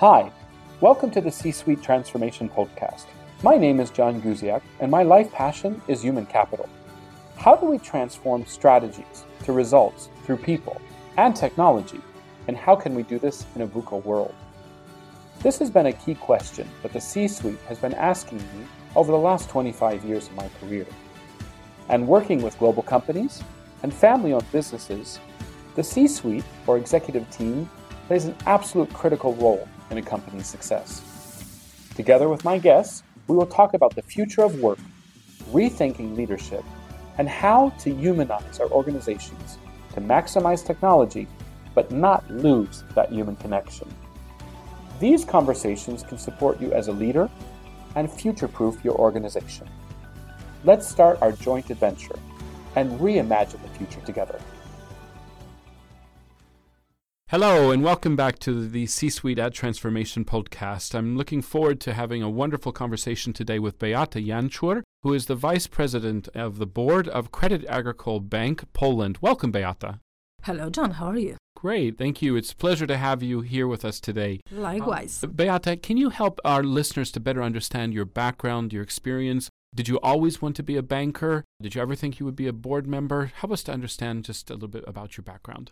Hi, welcome to the C Suite Transformation Podcast. My name is John Guziak, and my life passion is human capital. How do we transform strategies to results through people and technology, and how can we do this in a VUCA world? This has been a key question that the C Suite has been asking me over the last 25 years of my career. And working with global companies and family owned businesses, the C Suite or executive team plays an absolute critical role in a company's success. Together with my guests, we will talk about the future of work, rethinking leadership, and how to humanize our organizations to maximize technology but not lose that human connection. These conversations can support you as a leader and future proof your organization. Let's start our joint adventure and reimagine the future together. Hello, and welcome back to the C Suite Ad Transformation podcast. I'm looking forward to having a wonderful conversation today with Beata Janczur, who is the Vice President of the Board of Credit Agricole Bank Poland. Welcome, Beata. Hello, John. How are you? Great, thank you. It's a pleasure to have you here with us today. Likewise. Uh, Beata, can you help our listeners to better understand your background, your experience? Did you always want to be a banker? Did you ever think you would be a board member? Help us to understand just a little bit about your background.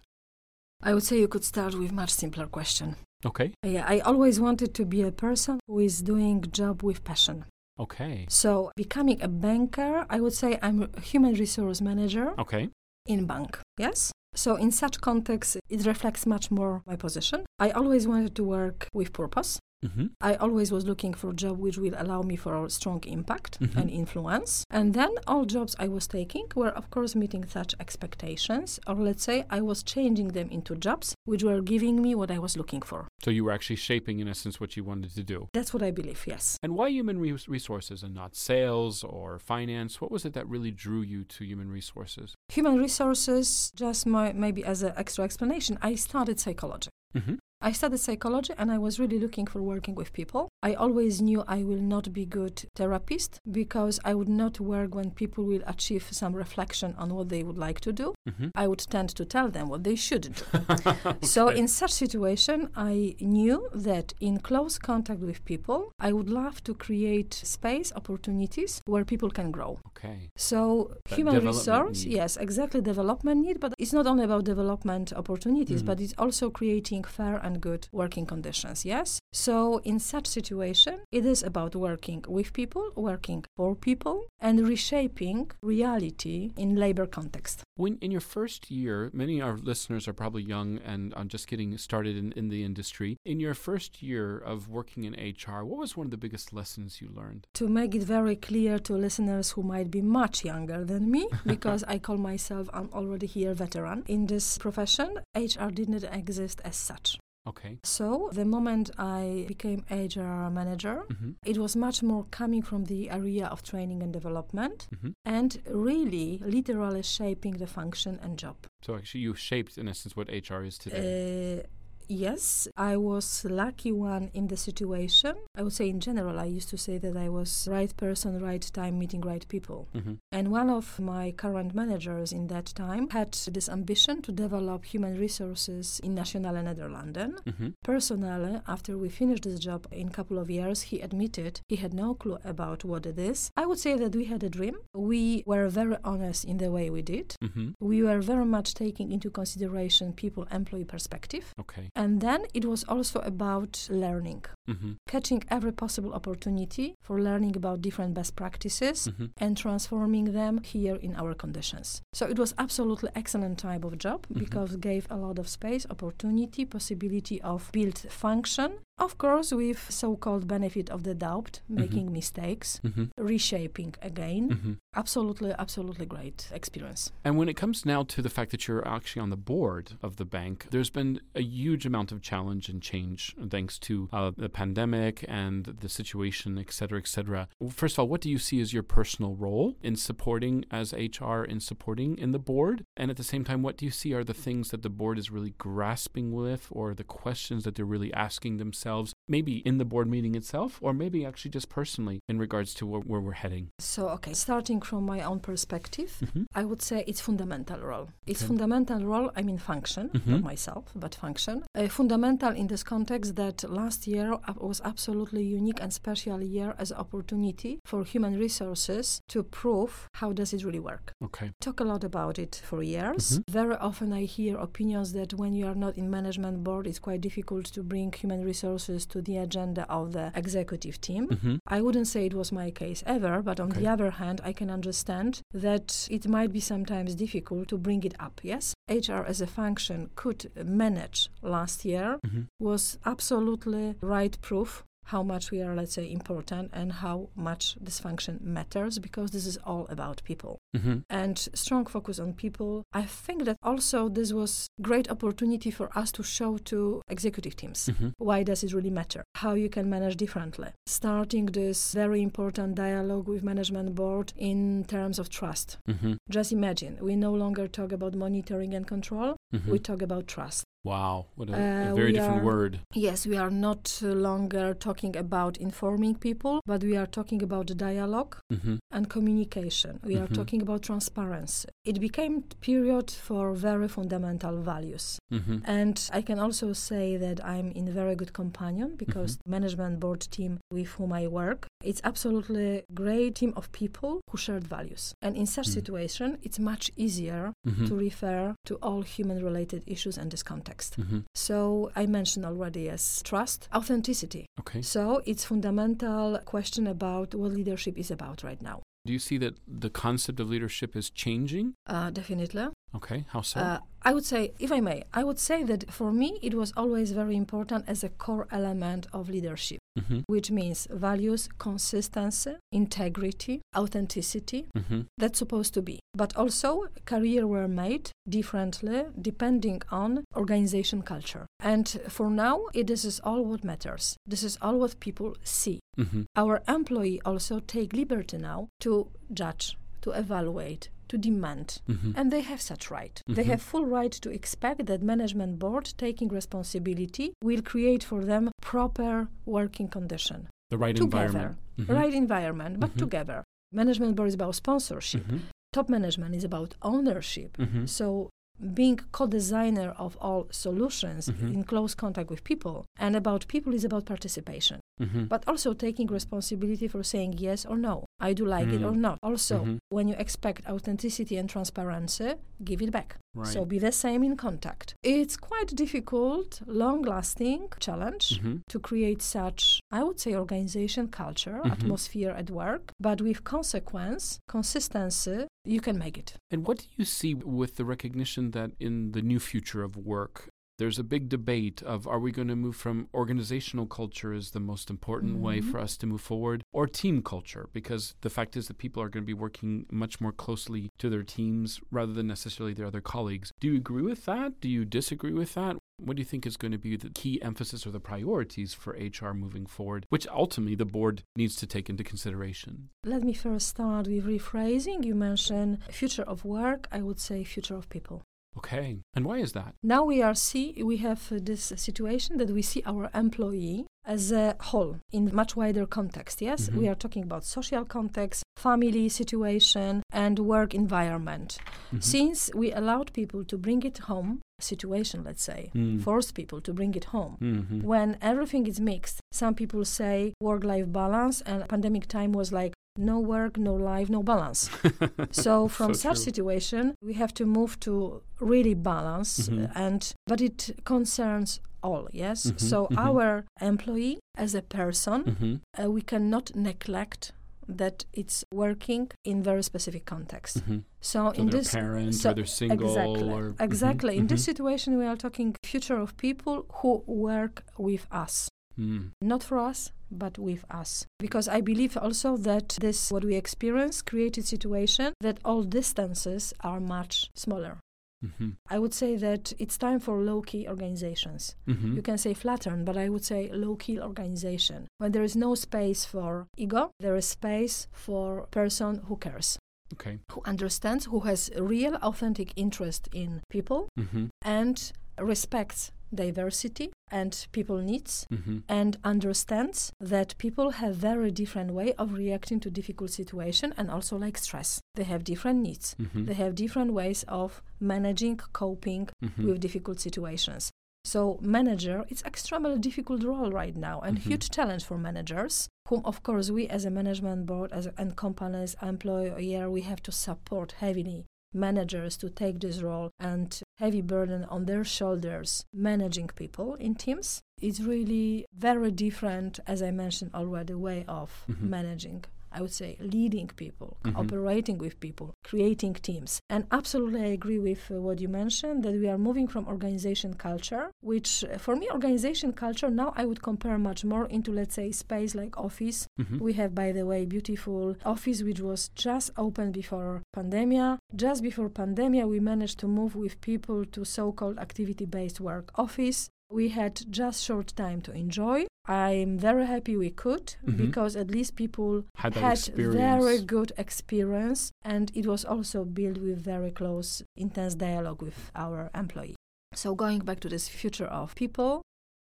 I would say you could start with much simpler question. Okay. Yeah, I always wanted to be a person who is doing job with passion. Okay. So becoming a banker, I would say I'm a human resource manager Okay. in bank. Yes. So in such context, it reflects much more my position. I always wanted to work with purpose. Mm-hmm. I always was looking for a job which will allow me for a strong impact Mhm. and influence. And then all jobs I was taking were, of course, meeting such expectations, or let's say I was changing them into jobs which were giving me what I was looking for. So you were actually shaping, in essence, what you wanted to do. That's what I believe, yes. And why human re- resources and not sales or finance? What was it that really drew you to human resources? Human resources, just my, maybe as an extra explanation, I studied psychology. Mm-hmm. I studied psychology and I was really looking for working with people. I always knew I will not be good therapist because I would not work when people will achieve some reflection on what they would like to do. Mm-hmm. I would tend to tell them what they should do. So in such situation, I knew that in close contact with people, I would love to create space, opportunities where people can grow. okay. So That human resource, need. yes, exactly development need, but it's not only about development opportunities, Mhm. but it's also creating fair and good working conditions. Yes. So in such situation, it is about working with people, working for people, and reshaping reality in labor context. When in your first year, many of our listeners are probably young and um, just getting started in, in the industry. In your first year of working in HR, what was one of the biggest lessons you learned? To make it very clear to listeners who might be much younger than me, because I call myself I'm already here veteran in this profession, HR did not exist as such. Okay. So the moment I became HR manager, Mm-hmm. it was much more coming from the area of training and development Mm-hmm. and really literally shaping the function and job. So actually, you shaped, in essence, what HR is today. Uh, yes, I was lucky one in the situation. I would say in general, I used to say that I was right person, right time, meeting right people. mm-hmm. And one of my current managers in that time had this ambition to develop human resources in Nationale Nederlanden. Mm-hmm. Personally, after we finished this job in a couple of years, he admitted he had no clue about what it is. I would say that we had a dream. We were very honest in the way we did. Mm-hmm. We were very much taking into consideration people employee perspective. Okay. And then it was also about learning, Mm-hmm. catching every possible opportunity for learning about different best practices Mm-hmm. and transforming them here in our conditions. So it was absolutely excellent type of job Mhm. because gave a lot of space, opportunity, possibility of build function. Of course, with so-called benefit of the doubt, making mistakes, Mm-hmm. reshaping again. Mm-hmm. Absolutely, absolutely great experience. And when it comes now to the fact that you're actually on the board of the bank, there's been a huge amount of challenge and change thanks to uh, the pandemic and the situation, et cetera, et cetera. First of all, what do you see as your personal role in supporting as HR in supporting in the board? And at the same time, what do you see are the things that the board is really grasping with or the questions that they're really asking themselves themselves maybe in the board meeting itself, or maybe actually just personally in regards to where, where we're heading? So, okay, starting from my own perspective, Mhm. I would say it's fundamental role. It's Okay. fundamental role, I mean function, Mhm. not myself, but function. Uh, fundamental in this context that last year was absolutely unique and special year as opportunity for human resources to prove how does it really work. Okay. Talk a lot about it for years. Mhm. Very often I hear opinions that when you are not in management board, it's quite difficult to bring human resources to the agenda of the executive team. hmm I wouldn't say it was my case ever, but on Okay. the other hand, I can understand that it might be sometimes difficult to bring it up. Yes, HR as a function could manage last year hmm was absolutely right proof how much we are, let's say, important and how much this function matters because this is all about people. Hmm and strong focus on people. I think that also this was great opportunity for us to show to executive teams hmm why does it really matter how you can manage differently. Starting this very important dialogue with management board in terms of trust. Hmm just imagine we no longer talk about monitoring and control hmm we talk about trust Wow, what a, a Uh, very different are- word. yes we are not longer talking about informing people but we are talking about dialogue hmm and communication we are Mhm. talking about transparency it became period for very fundamental values hmm And I can also say that I'm in a very good companion because Mm-hmm. management board team with whom I work, it's absolutely great team of people who shared values. And in such Mm. situation, it's much easier hmm to refer to all human related issues in this context. hmm So I mentioned already as trust, authenticity. Okay. So it's fundamental question about what leadership is about right now. Do you see that the concept of leadership is changing? Uh, definitely. Okay. How so? Uh, I would say, if I may, I would say that for me it was always very important as a core element of leadership, hmm which means values, consistency, integrity, authenticity. hmm That's supposed to be. But also, career were made differently depending on organization culture. And for now, it, this is all what matters. This is all what people see. hmm Our employee also take liberty now to judge, to evaluate, to demand hmm and they have such right. They Mhm. have full right to expect that management board taking responsibility will create for them proper working condition. The right together. environment. Mhm. Right environment, but Mhm. together. Management board is about sponsorship. Mhm. Top management is about ownership. Mhm. So being co-designer of all solutions Mhm. in close contact with people and about people is about participation Mhm. but also taking responsibility for saying yes or no i do like it or Mm. not also Mhm. when you expect authenticity and transparency give it back Right. so be the same in contact it's quite difficult long lasting challenge Mhm. to create such i would say organization culture Mhm. atmosphere at work but with consequence consistency you can make it And what do you see with the recognition that in the new future of work, there's a big debate of are we going to move from organizational culture as the most important way Mhm. for us to move forward or team culture? Because the fact is that people are going to be working much more closely to their teams rather than necessarily their other colleagues. Do you agree with that? Do you disagree with that? What do you think is going to be the key emphasis or the priorities for HR moving forward, which ultimately the board needs to take into consideration? let me first start with rephrasing you mentioned future of work i would say future of people Okay. And why is that? Now we are see we have uh, this situation that we see our employee as a whole in much wider context. Yes, Mhm. we are talking about social context, family situation, and work environment. Mhm. Since we allowed people to bring it home, situation, let's say, Mm. force people to bring it home. Mhm. When everything is mixed, some people say work-life balance, and pandemic time was like no work, no life, no balance. So from So such true. situation, we have to move to really balance, Mhm. uh, and but it concerns all. Yes. Mhm, So mhm. our employee as a person, Mhm. uh, we cannot neglect that it's working in very specific context. Mhm. So, So in this parents so single exactly or exactly Mhm, in this mhm. situation we are talking future of people who work with us Mm. not for us but with us because i believe also that this what we experience created situation that all distances are much smaller Mhm. i would say that it's time for low key organizations Mhm. you can say flatten but i would say low key organization when there is no space for ego there is space for person who cares Okay. who understands who has real authentic interest in people Mhm. and respects diversity and people needs hmm and understands that people have very different way of reacting to difficult situation and also like stress. They have different needs. Hmm they have different ways of managing coping hmm with difficult situations. So manager it's extremely difficult role right now and Mhm. huge challenge for managers whom of course we as a management board as a, and companies employer we have to support heavily managers to take this role and heavy burden on their shoulders managing people in teams it's really very different as i mentioned already way of Mhm. managing i would say leading people Mhm. cooperating with people creating teams and absolutely i agree with uh, what you mentioned that we are moving from organization culture which uh, for me organization culture now i would compare much more into let's say space like office hmm we have, by the way, beautiful office which was just opened before pandemia. Just before pandemia, we managed to move with people to so-called activity-based work office. We had just short time to enjoy. I'm very happy we could Mhm. because at least people Had had very good experience and it was also built with very close, intense dialogue with our employee. So going back to this future of people,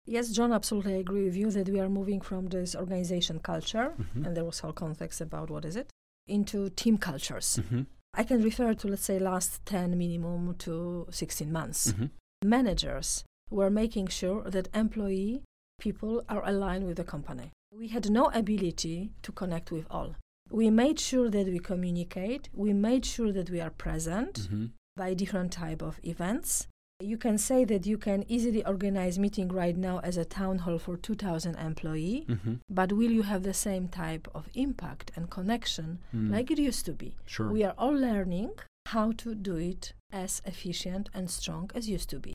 yes, John, absolutely agree with you that we are moving from this organization culture, Mhm. and there was whole context about what is it, into team cultures. hmm I can refer to let's say last 10 minimum to 16 months. hmm Managers were making sure that employee people are aligned with the company. We had no ability to connect with all. We made sure that we communicate, we made sure that we are present hmm by different type of events. You can say that you can easily organize meeting right now as a town hall for 2000 employee, hmm but will you have the same type of impact and connection Mm. like it used to be? Sure. We are all learning how to do it as efficient and strong as used to be.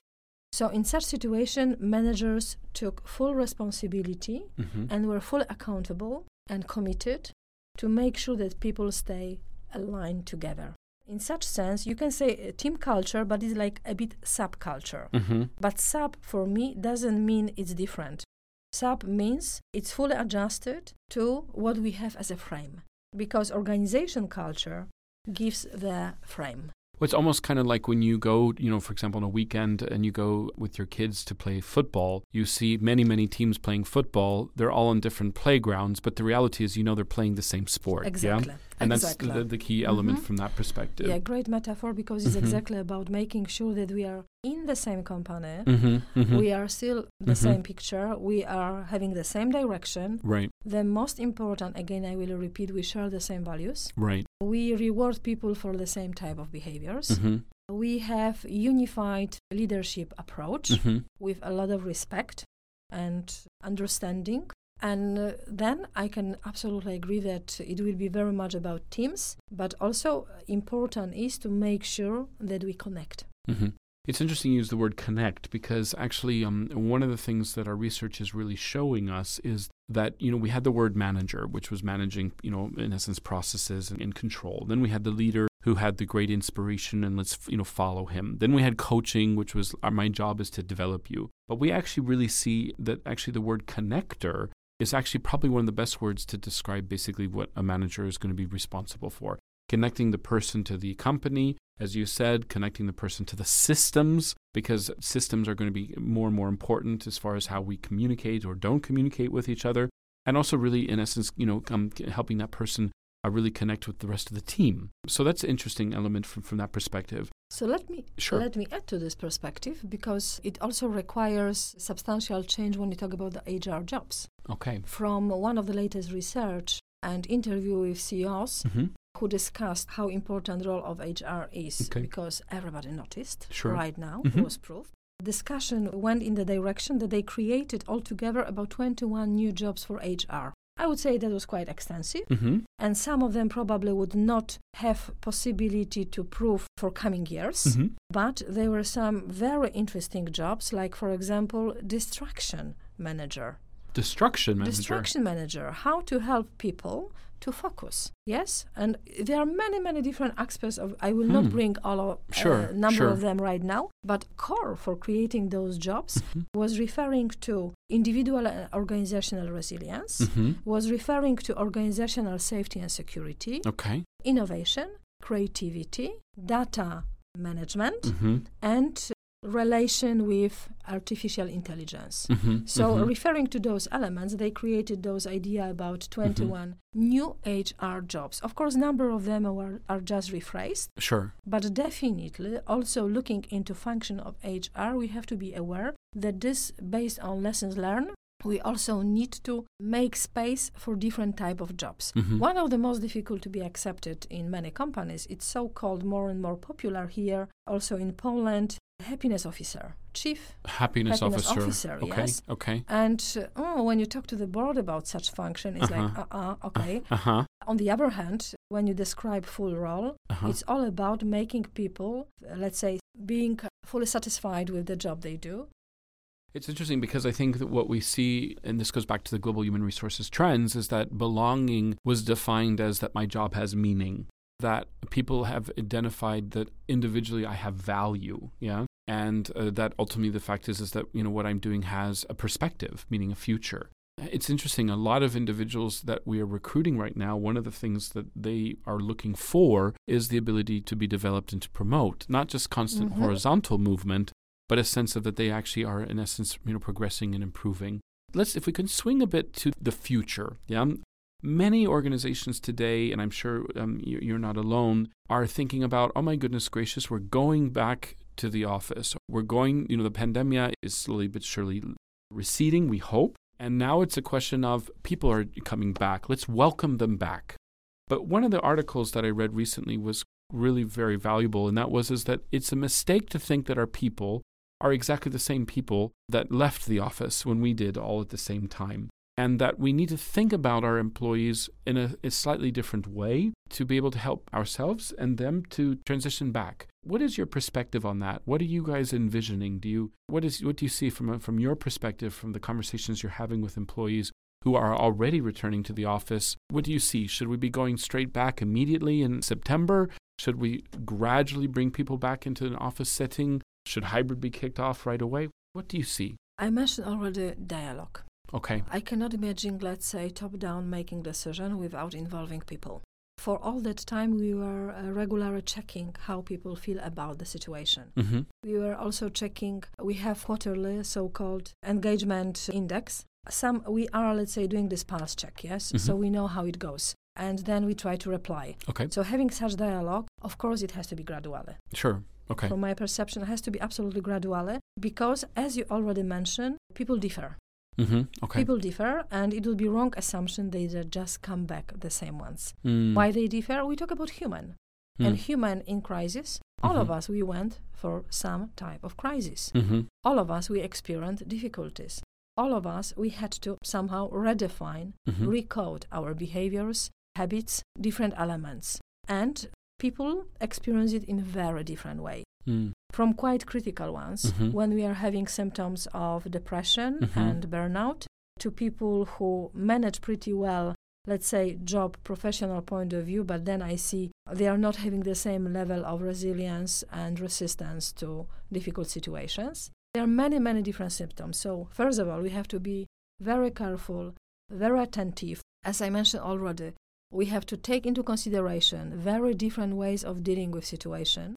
So in such situation, managers took full responsibility hmm and were fully accountable and committed to make sure that people stay aligned together. In such sense, you can say uh, team culture, but it's like a bit subculture. hmm But sub for me doesn't mean it's different. Sub means it's fully adjusted to what we have as a frame because organization culture gives the frame. Well, it's almost kind of like when you go, you know, for example, on a weekend and you go with your kids to play football, you see many, many teams playing football. They're all on different playgrounds, but the reality is, you know, they're playing the same sport. Exactly. Yeah? And exactly. that's the, the key element Mhm. from that perspective. yeah, great metaphor because it's Mhm. exactly about making sure that we are in the same company. hmm hmm We are still the Mhm. same picture. We are having the same direction. Right, The most important, again, I will repeat, we share the same values. right. We reward people for the same type of behaviors. hmm We have unified leadership approach with a lot of respect and understanding. And uh, then I can absolutely agree that it will be very much about teams, but also important is to make sure that we connect. hmm It's interesting you use the word connect because actually, um, one of the things that our research is really showing us is that you know we had the word manager, which was managing you know in essence processes and, and control. Then we had the leader who had the great inspiration and let's you know follow him. Then we had coaching, which was my job is to develop you. But we actually really see that actually the word connector is actually probably one of the best words to describe basically what a manager is going to be responsible for connecting the person to the company, as you said, connecting the person to the systems, because systems are going to be more and more important as far as how we communicate or don't communicate with each other. And also, really, in essence, you know, um, helping that person uh, really connect with the rest of the team. So that's an interesting element from, from that perspective. So let me Sure. let me add to this perspective because it also requires substantial change when you talk about the HR jobs. Okay. From one of the latest research and interview with CEOs hmm who discussed how important role of HR is Okay. because everybody noticed Sure. right now Mhm. it was proved. Discussion went in the direction that they created altogether about 21 new jobs for HR. I would say that was quite extensive. Hmm and some of them probably would not have possibility to prove for coming years. Hmm but there were some very interesting jobs like for example distraction manager Destruction manager. distraction manager how to help people to focus yes and there are many many different aspects of i will Hmm. not bring all of Sure, uh, number sure. of them right now but core for creating those jobs Mhm. was referring to individual and organizational resilience hmm was referring to organizational safety and security Okay. innovation creativity data management hmm and relation with artificial intelligence. Mm-hmm. So, mm-hmm. referring to those elements, they created those idea about 21 new HR jobs. Of course, number of them are, are just rephrased, sure. but definitely also looking into function of HR, we have to be aware that this based on lessons learned we also need to make space for different type of jobs Mhm. one of the most difficult to be accepted in many companies it's so called more and more popular here also in poland happiness officer chief Happiness, Happiness officer. officer, okay. yes. Okay. and uh, oh, when you talk to the board about such function it's like Uh-huh. uh-uh okay Uh huh. on the other hand when you describe full role Uh-huh. it's all about making people uh, let's say being fully satisfied with the job they do It's interesting because I think that what we see, and this goes back to the global human resources trends, is that belonging was defined as that my job has meaning, that people have identified that individually I have value, yeah, and uh, that ultimately the fact is is that you know what I'm doing has a perspective, meaning a future. It's interesting. A lot of individuals that we are recruiting right now, one of the things that they are looking for is the ability to be developed and to promote, not just constant Mhm. horizontal movement, but a sense of that they actually are in essence you know progressing and improving let's if we can swing a bit to the future yeah many organizations today and i'm sure um, you- you're not alone are thinking about oh my goodness gracious we're going back to the office. We're going you know the pandemic is slowly but surely receding we hope. And now it's a question of people are coming back. Let's welcome them back. But one of the articles that i read recently was really very valuable and that was is that it's a mistake to think that our people are exactly the same people that left the office when we did all at the same time. And that we need to think about our employees in a, a, slightly different way to be able to help ourselves and them to transition back. What is your perspective on that? What are you guys envisioning? Do you what is what do you see from from your perspective from the conversations you're having with employees who are already returning to the office? What do you see? Should we be going straight back immediately in September? Should we gradually bring people back into an office setting? Should hybrid be kicked off right away? What do you see? I mentioned already dialogue. Okay. I cannot imagine, let's say, top down making decision without involving people. For all that time, we were uh, regularly checking how people feel about the situation. Mm-hmm. We were also checking, we have quarterly so called engagement index. Some, we are, let's say, doing this pulse check, yes? Mhm. So we know how it goes. And then we try to reply. Okay. So having such dialogue, of course, it has to be gradually. Sure. Okay. From my perception, it has to be absolutely gradually because, as you already mentioned, people differ. Mm-hmm. Okay. People differ, and it would be wrong assumption they just come back the same ones. Mm. Why they differ? We talk about human, Mm. and human in crisis. All of Mhm. us we went for some type of crisis. Mm-hmm. All of us we experienced difficulties. All of us we had to somehow redefine, Mhm. recode our behaviors, habits, different elements, and people experience it in very different way Mm. from quite critical ones Mhm. when we are having symptoms of depression Mhm. and burnout to people who manage pretty well let's say job professional point of view but then i see they are not having the same level of resilience and resistance to difficult situations there are many many different symptoms so first of all we have to be very careful very attentive as i mentioned already we have to take into consideration very different ways of dealing with situation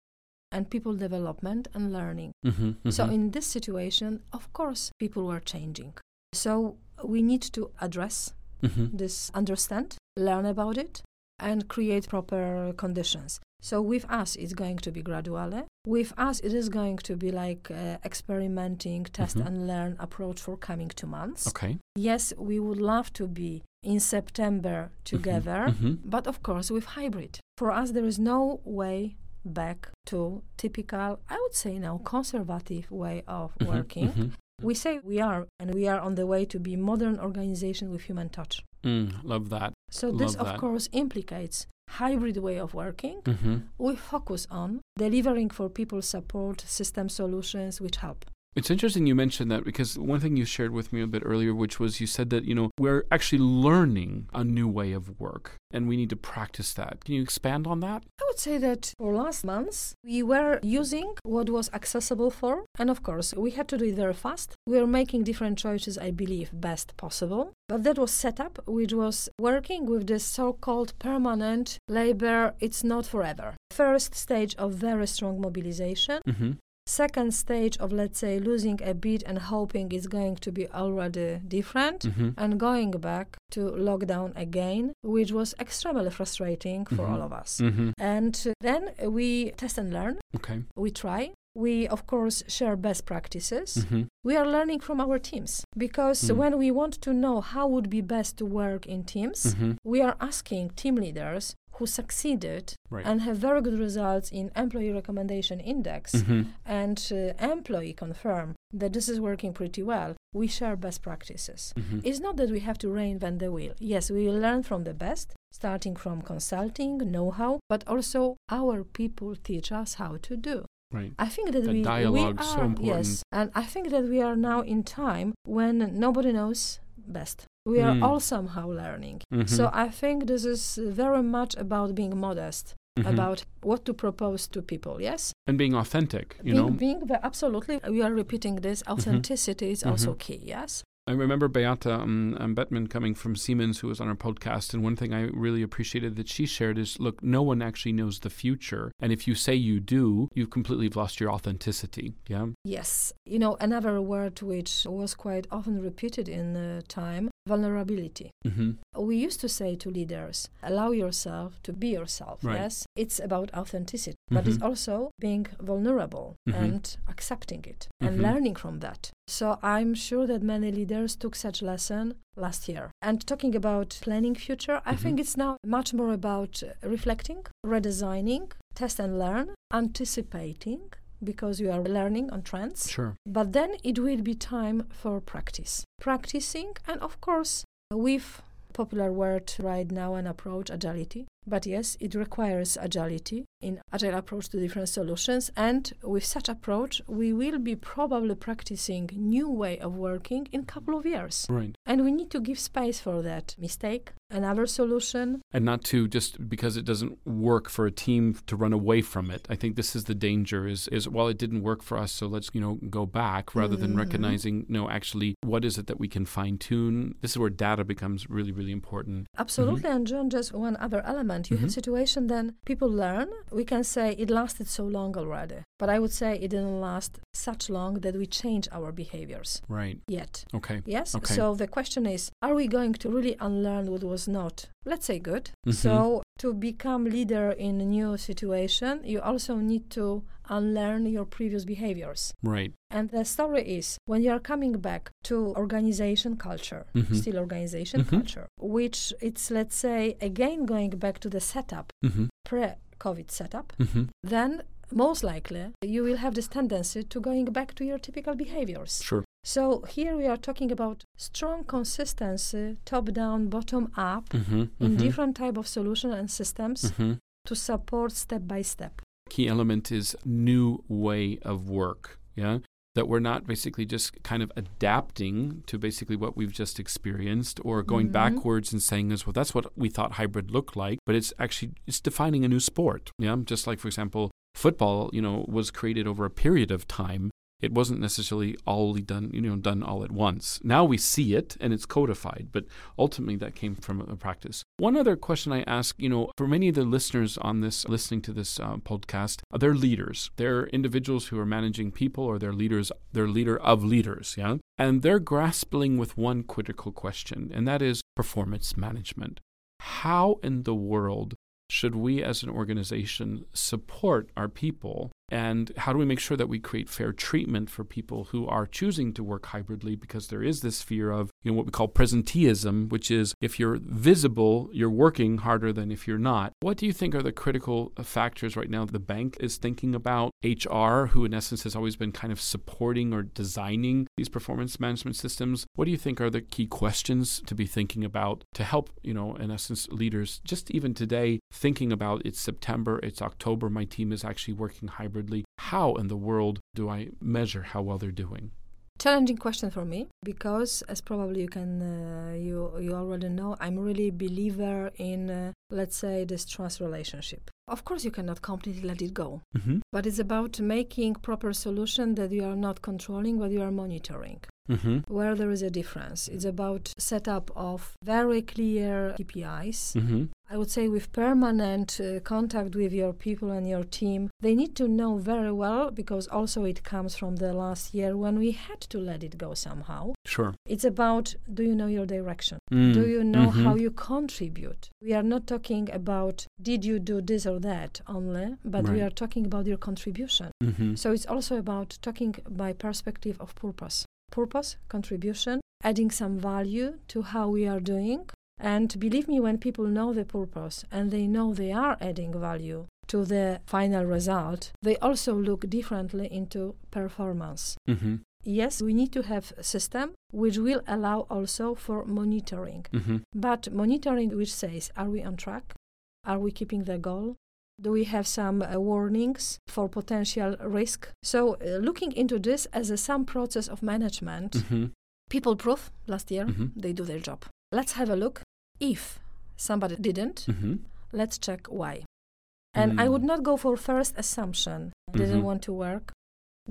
and people development and learning. Mm-hmm. So in this situation, of course, people were changing. So we need to address mm-hmm. this, understand, learn about it, and create proper conditions. So with us, it's going to be gradually. With us, it is going to be like uh, experimenting, test Mhm. and learn approach for coming two months. Okay. Yes, we would love to be in September together, Mm-hmm. but of course with hybrid. For us, there is no way back to typical, I would say now, conservative way of Mhm. working. Mhm. We say we are, and we are on the way to be modern organization with human touch. Mm, love that. So this, Love of that. course, implicates hybrid way of working. Mm-hmm. We focus on delivering for people support system solutions which help. It's interesting you mentioned that because one thing you shared with me a bit earlier, which was you said that, you know, we're actually learning a new way of work and we need to practice that. Can you expand on that? I would say that for last months we were using what was accessible for, and of course we had to do it very fast. We were making different choices, I believe, best possible. But that was set up, which was working with this so-called permanent labor. It's not forever. First stage of very strong mobilization. Mm-hmm. Second stage of let's say losing a bit and hoping it's going to be already different Mm-hmm. and going back to lockdown again which was extremely frustrating for Mhm. all of us Mm-hmm. and then we test and learn Okay. we try we of course share best practices Mm-hmm. we are learning from our teams because Mm. when we want to know how would be best to work in teams Mm-hmm. we are asking team leaders who succeeded Right. and have very good results in employee recommendation index Mm-hmm. and uh, employee confirm that this is working pretty well we share best practices Mm-hmm. it's not that we have to reinvent the wheel yes we will learn from the best starting from consulting know-how but also our people teach us how to do Right. I think that That we, we are so important. yes, and I think that we are now in time when nobody knows best. We are Mm. all somehow learning. Mhm. So I think this is very much about being modest, Mhm. about what to propose to people. Yes, and being authentic. You being, know, Mm-hmm. being absolutely. We are repeating this. Authenticity is also key. Yes. I remember Beata um, um, Bettman coming from Siemens, who was on our podcast, and one thing I really appreciated that she shared is, look, no one actually knows the future, and if you say you do, you've completely lost your authenticity. Yeah. Yes. You know, another word which was quite often repeated in uh, time vulnerability. Mm-hmm. We used to say to leaders, allow yourself to be yourself. Right. Yes. It's about authenticity, but it's Mhm. also being vulnerable Mhm. and accepting it and Mhm. learning from that. So I'm sure that many leaders took such lesson last year. And talking about planning future, I think Mhm. it's now much more about reflecting, redesigning, test and learn, anticipating because you are learning on trends. Sure. But then it will be time for practice. Practicing, and of course, with popular word right now and approach agility. But yes, it requires agility in agile approach to different solutions. And with such approach, we will be probably practicing new way of working in couple of years. Right. And we need to give space for that mistake, another solution. And not to just because it doesn't work for a team to run away from it. I think this is the danger is is well it didn't work for us, so let's, you know, go back rather than Mhm. recognizing, no, actually what is it that we can fine tune? This is where data becomes really, really important. Absolutely. And John, just one other element. You have Mhm. situation then people learn. We can say it lasted so long already. But I would say it didn't last such long that we change our behaviors Right. yet. Okay. Yes. Okay. So the question is, are we going to really unlearn what was not, let's say, good? Mhm. So to become leader in a new situation, you also need to unlearn your previous behaviors. Right. And the story is when you are coming back to organization culture, Mhm. still organization Mhm. culture, which it's let's say again going back to the setup, Mm-hmm. pre-COVID setup, Mm-hmm. then most likely you will have this tendency to going back to your typical behaviors. Sure. So here we are talking about strong consistency, top down, bottom up, Mm-hmm. in different type of solution and systems Mm-hmm. to support step by step. Key element is new way of work. Yeah. That we're not basically just kind of adapting to basically what we've just experienced or going Mhm. backwards and saying this, well, that's what we thought hybrid looked like, but it's actually it's defining a new sport. Yeah. Just like for example, football, you know, was created over a period of time. It wasn't necessarily all done, you know, done all at once. Now we see it and it's codified, but ultimately that came from a practice. One other question I ask, you know, for many of the listeners on this, listening to this uh, podcast, they're leaders. They're individuals who are managing people or they're leaders, they're leader of leaders, yeah? And they're grappling with one critical question, and that is performance management. How in the world should we as an organization support our people? And how do we make sure that we create fair treatment for people who are choosing to work hybridly? Because there is this fear of, you know, what we call presenteeism, which is if you're visible, you're working harder than if you're not. What do you think are the critical factors right now that the bank is thinking about? HR, who in essence has always been kind of supporting or designing these performance management systems. What do you think are the key questions to be thinking about to help, you know, in essence, leaders just even today thinking about it's September, it's October, my team is actually working How in the world do I measure how well they're doing? challenging question for me because as probably you can uh, you you already know i'm really believer in uh, let's say this trust relationship of course you cannot completely let it go Mm-hmm. but it's about making proper solution that you are not controlling but you are monitoring Mm-hmm. where there is a difference. It's about setup of very clear KPIs. Mm-hmm. I would say with permanent uh, contact with your people and your team, they need to know very well because also it comes from the last year when we had to let it go somehow. Sure. It's about do you know your direction? Mm. Do you know Mhm. how you contribute? We are not talking about did you do this or that only, but we are talking about your contribution. Mm-hmm. So it's also about talking by perspective of purpose. Purpose, contribution, adding some value to how we are doing. And believe me, when people know the purpose and they know they are adding value to the final result, they also look differently into performance. Mm-hmm. Yes, we need to have a system which will allow also for monitoring. Mm-hmm. But monitoring which says, are we on track? Are we keeping the goal? Do we have some uh, warnings for potential risk? So, uh, looking into this as a some process of management, Mm-hmm. people proof last year Mhm. they do their job. Let's have a look. If somebody didn't, Mm-hmm. let's check why. And I Mm. would not go for first assumption didn't Mhm. want to work,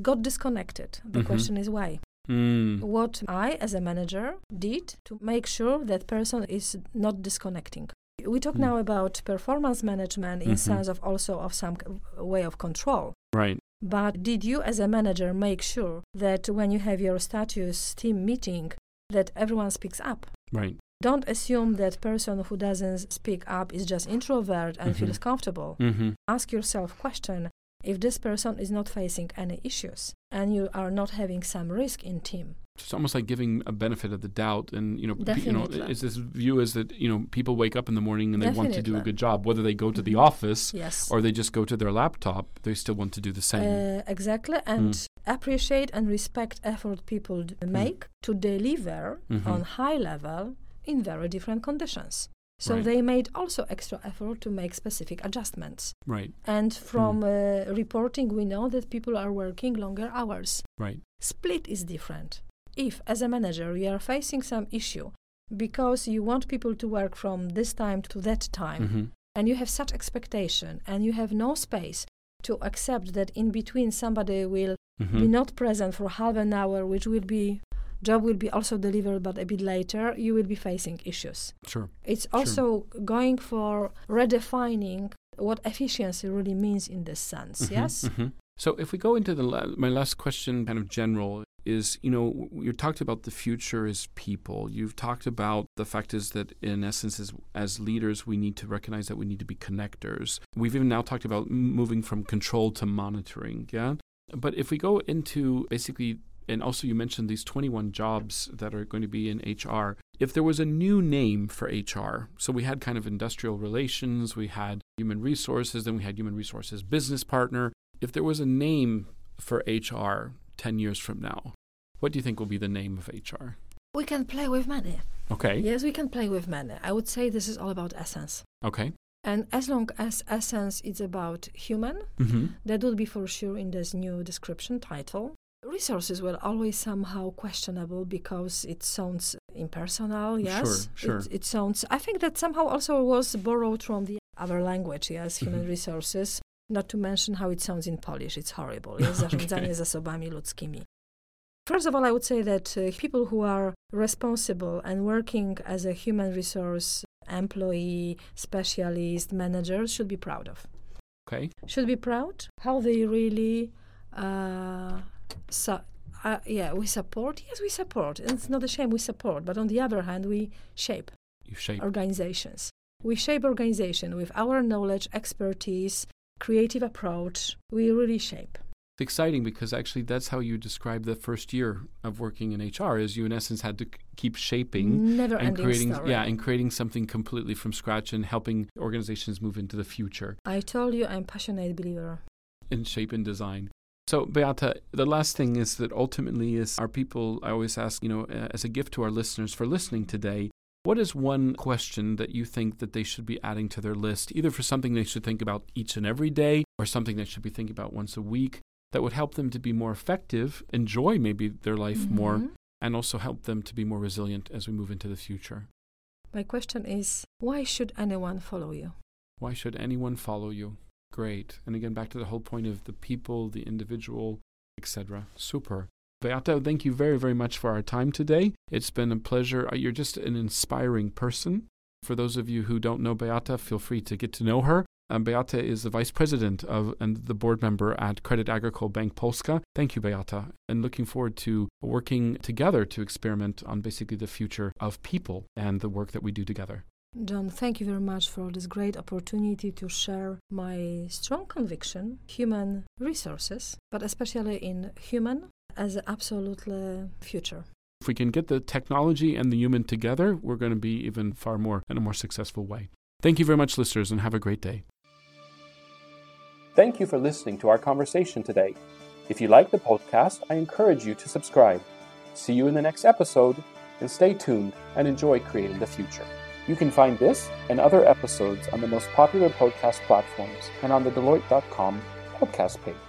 got disconnected. The Mhm. question is why. Mm. What I, as a manager, did to make sure that person is not disconnecting. We talk Mm. now about performance management in Mhm. sense of also of some way of control. Right. But did you, as a manager, make sure that when you have your status team meeting, that everyone speaks up? Right. Don't assume that person who doesn't speak up is just introvert and Mhm. feels comfortable. Mm-hmm. Ask yourself question if this person is not facing any issues and you are not having some risk in team. It's almost like giving a benefit of the doubt, and you know, pe- you know, Definitely. is this view is that you know people wake up in the morning and they want to do a good job, whether they go to the Mhm. office Yes. or they just go to their laptop, they still want to do the same. Uh, exactly, and appreciate and respect effort people d- Mm. make to deliver Mhm. on high level in very different conditions. So Right. they made also extra effort to make specific adjustments. right. And from Mm. uh, reporting, we know that people are working longer hours. Right. Split is different. If, as a manager, you are facing some issue because you want people to work from this time to that time, Mm-hmm. and you have such expectation and you have no space to accept that in between somebody will Mm-hmm. be not present for half an hour which will be job will be also delivered but a bit later you will be facing issues Sure. it's also going for redefining what efficiency really means in this sense Mhm, yes mhm. So if we go into the la- my last question, kind of general, is you know you talked about the future is people. You've talked about the fact is that in essence, as as leaders, we need to recognize that we need to be connectors. We've even now talked about moving from control to monitoring. Yeah, but if we go into basically. And also, you mentioned these 21 jobs that are going to be in HR. If there was a new name for HR, so we had kind of industrial relations, we had human resources, then we had human resources business partner, if there was a name for HR 10 years from now, what do you think will be the name of HR? we can play with money Okay. yes we can play with money i would say this is all about essence Okay. and as long as essence is about human Mm-hmm. that would be for sure in this new description title. Resources were always somehow questionable because it sounds impersonal, yes. sure. It, it sounds, I think that somehow also was borrowed from the other language, yes, human Mhm. resources. Not to mention how it sounds in Polish. It's horrible. Yes, zarządzanie zasobami ludzkimi. First of all, I would say that uh, people who are responsible and working as a human resource employee, specialist, manager should be proud of. Okay. should be proud how they really uh, su- uh, yeah we support. Yes we support. And it's not a shame we support but on the other hand we shape You shape. organizations. We shape organization with our knowledge expertise creative approach. We really shape It's exciting because actually that's how you describe the first year of working in HR is you in essence had to c- keep shaping never and creating story. yeah and creating something completely from scratch and helping organizations move into the future. I told you i'm passionate believer. In shape and design. So, Beata, the last thing is that ultimately is our people, I always ask, you know, uh, as a gift to our listeners for listening today, what is one question that you think that they should be adding to their list, either for something they should think about each and every day or something they should be thinking about once a week that would help them to be more effective, enjoy maybe their life more, Mhm. and also help them to be more resilient as we move into the future? my question is why should anyone follow you Why should anyone follow you? Great. And again, back to the whole point of the people, the individual, etc. Super. Beata, thank you very, very much for our time today. It's been a pleasure. Uh, you're just an inspiring person. For those of you who don't know Beata, feel free to get to know her. Um, Beata is the vice president of and the board member at Credit Agricole Bank Polska. Thank you, Beata, and looking forward to working together to experiment on basically the future of people and the work that we do together. John, thank you very much for this great opportunity to share my strong conviction, human resources, but especially in human as absolutely future. If we can get the technology and the human together, we're going to be even far more in a more successful way. Thank you very much, listeners, and have a great day. Thank you for listening to our conversation today. If you like the podcast, I encourage you to subscribe. See you in the next episode, and stay tuned and enjoy creating the future. You can find this and other episodes on the most popular podcast platforms and on the Deloitte.com podcast page.